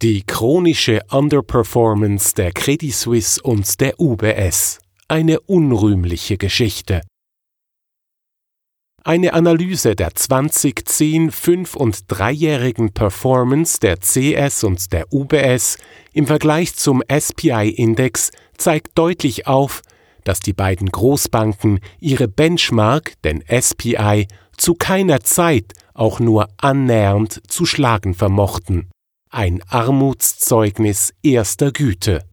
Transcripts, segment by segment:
Die chronische Underperformance der Credit Suisse und der UBS. Eine unrühmliche Geschichte. Eine Analyse der 2010, 5 und 3-jährigen Performance der CS und der UBS im Vergleich zum SPI-Index zeigt deutlich auf, dass die beiden Großbanken ihre Benchmark, den SPI, zu keiner Zeit auch nur annähernd zu schlagen vermochten ein Armutszeugnis erster Güte.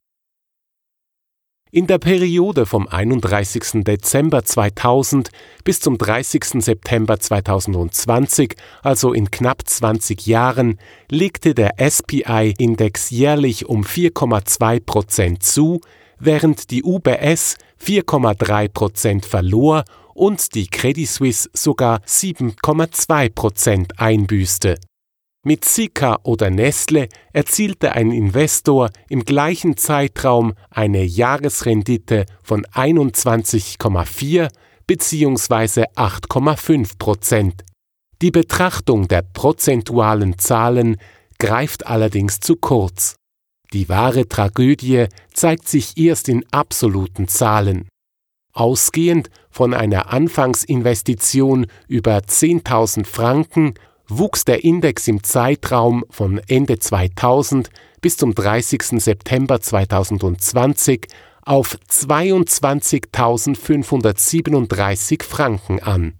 In der Periode vom 31. Dezember 2000 bis zum 30. September 2020, also in knapp 20 Jahren, legte der SPI-Index jährlich um 4,2 Prozent zu, während die UBS 4,3 Prozent verlor und die Credit Suisse sogar 7,2 Prozent einbüßte. Mit Sika oder Nestle erzielte ein Investor im gleichen Zeitraum eine Jahresrendite von 21,4 bzw. 8,5 Prozent. Die Betrachtung der prozentualen Zahlen greift allerdings zu kurz. Die wahre Tragödie zeigt sich erst in absoluten Zahlen. Ausgehend von einer Anfangsinvestition über 10.000 Franken wuchs der Index im Zeitraum von Ende 2000 bis zum 30. September 2020 auf 22.537 Franken an.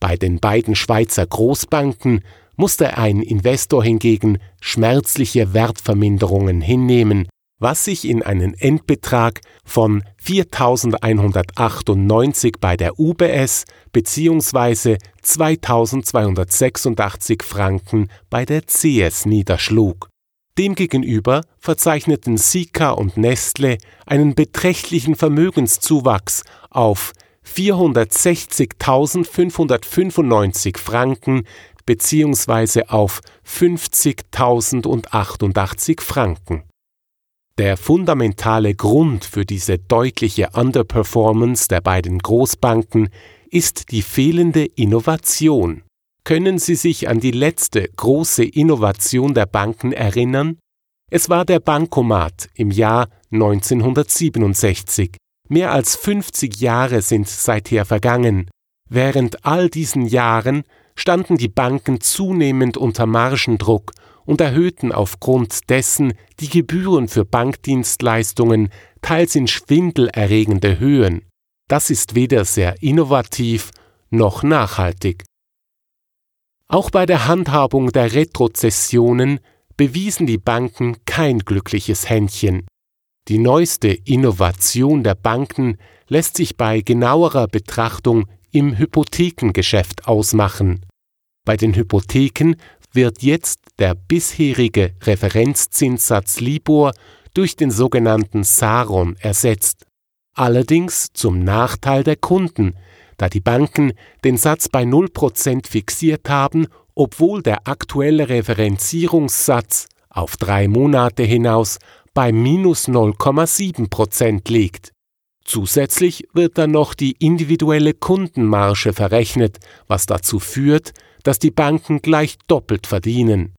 Bei den beiden Schweizer Großbanken musste ein Investor hingegen schmerzliche Wertverminderungen hinnehmen, was sich in einen Endbetrag von 4.198 bei der UBS bzw. 2.286 Franken bei der CS niederschlug. Demgegenüber verzeichneten Sika und Nestle einen beträchtlichen Vermögenszuwachs auf 460.595 Franken bzw. auf 50.088 Franken. Der fundamentale Grund für diese deutliche Underperformance der beiden Großbanken ist die fehlende Innovation. Können Sie sich an die letzte große Innovation der Banken erinnern? Es war der Bankomat im Jahr 1967. Mehr als 50 Jahre sind seither vergangen. Während all diesen Jahren standen die Banken zunehmend unter Margendruck und erhöhten aufgrund dessen die Gebühren für Bankdienstleistungen teils in schwindelerregende Höhen. Das ist weder sehr innovativ noch nachhaltig. Auch bei der Handhabung der Retrozessionen bewiesen die Banken kein glückliches Händchen. Die neueste Innovation der Banken lässt sich bei genauerer Betrachtung im Hypothekengeschäft ausmachen. Bei den Hypotheken wird jetzt der bisherige Referenzzinssatz Libor durch den sogenannten Saron ersetzt. Allerdings zum Nachteil der Kunden, da die Banken den Satz bei 0% fixiert haben, obwohl der aktuelle Referenzierungssatz auf drei Monate hinaus bei minus 0,7% liegt. Zusätzlich wird dann noch die individuelle Kundenmarge verrechnet, was dazu führt, dass die Banken gleich doppelt verdienen.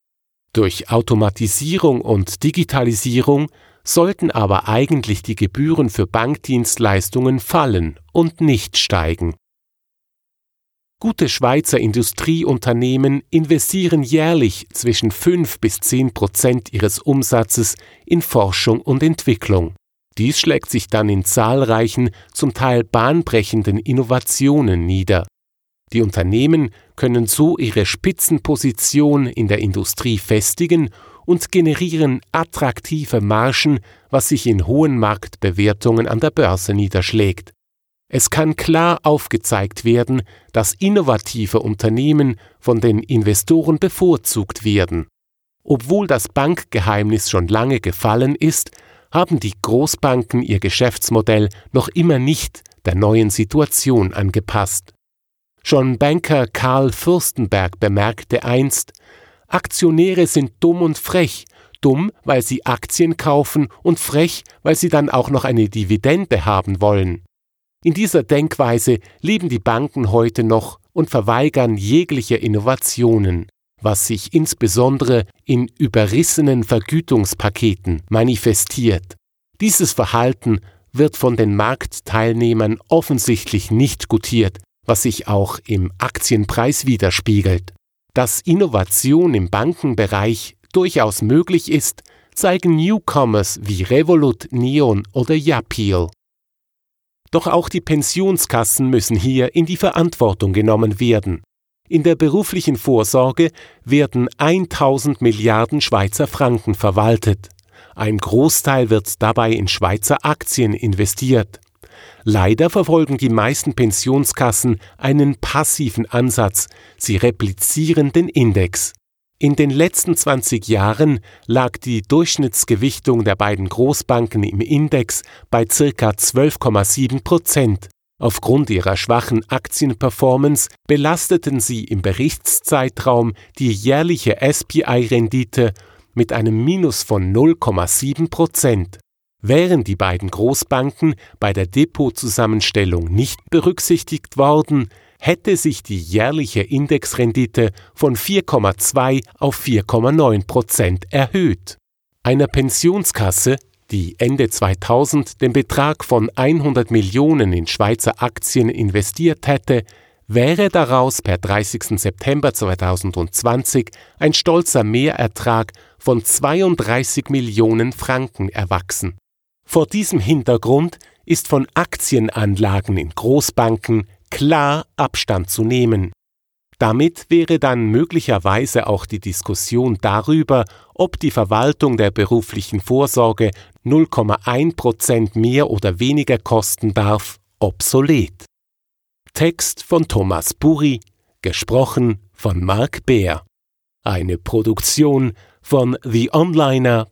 Durch Automatisierung und Digitalisierung sollten aber eigentlich die Gebühren für Bankdienstleistungen fallen und nicht steigen. Gute Schweizer Industrieunternehmen investieren jährlich zwischen 5 bis 10 Prozent ihres Umsatzes in Forschung und Entwicklung. Dies schlägt sich dann in zahlreichen, zum Teil bahnbrechenden Innovationen nieder. Die Unternehmen können so ihre Spitzenposition in der Industrie festigen und generieren attraktive Margen, was sich in hohen Marktbewertungen an der Börse niederschlägt. Es kann klar aufgezeigt werden, dass innovative Unternehmen von den Investoren bevorzugt werden. Obwohl das Bankgeheimnis schon lange gefallen ist, haben die Großbanken ihr Geschäftsmodell noch immer nicht der neuen Situation angepasst. Schon Banker Karl Fürstenberg bemerkte einst, Aktionäre sind dumm und frech, dumm, weil sie Aktien kaufen und frech, weil sie dann auch noch eine Dividende haben wollen. In dieser Denkweise leben die Banken heute noch und verweigern jegliche Innovationen. was sich insbesondere in überrissenen Vergütungspaketen manifestiert. Dieses Verhalten wird von den Marktteilnehmern offensichtlich nicht gutiert, was sich auch im Aktienpreis widerspiegelt. Dass Innovation im Bankenbereich durchaus möglich ist, zeigen Newcomers wie Revolut, Neon oder Yapil. Doch auch die Pensionskassen müssen hier in die Verantwortung genommen werden. In der beruflichen Vorsorge werden 1000 Milliarden Schweizer Franken verwaltet. Ein Großteil wird dabei in Schweizer Aktien investiert. Leider verfolgen die meisten Pensionskassen einen passiven Ansatz, sie replizieren den Index. In den letzten 20 Jahren lag die Durchschnittsgewichtung der beiden Großbanken im Index bei ca. 12,7 Prozent. Aufgrund ihrer schwachen Aktienperformance belasteten sie im Berichtszeitraum die jährliche SPI-Rendite mit einem Minus von 0,7 Prozent. Wären die beiden Großbanken bei der Depotzusammenstellung nicht berücksichtigt worden, hätte sich die jährliche Indexrendite von 4,2 auf 4,9 Prozent erhöht. Einer Pensionskasse, die Ende 2000 den Betrag von 100 Millionen in Schweizer Aktien investiert hätte, wäre daraus per 30. September 2020 ein stolzer Mehrertrag von 32 Millionen Franken erwachsen. Vor diesem Hintergrund ist von Aktienanlagen in Großbanken klar Abstand zu nehmen. Damit wäre dann möglicherweise auch die Diskussion darüber, ob die Verwaltung der beruflichen Vorsorge 0,1 Prozent mehr oder weniger kosten darf, obsolet. Text von Thomas Buri, gesprochen von Mark Bär. Eine Produktion von theonliner.ch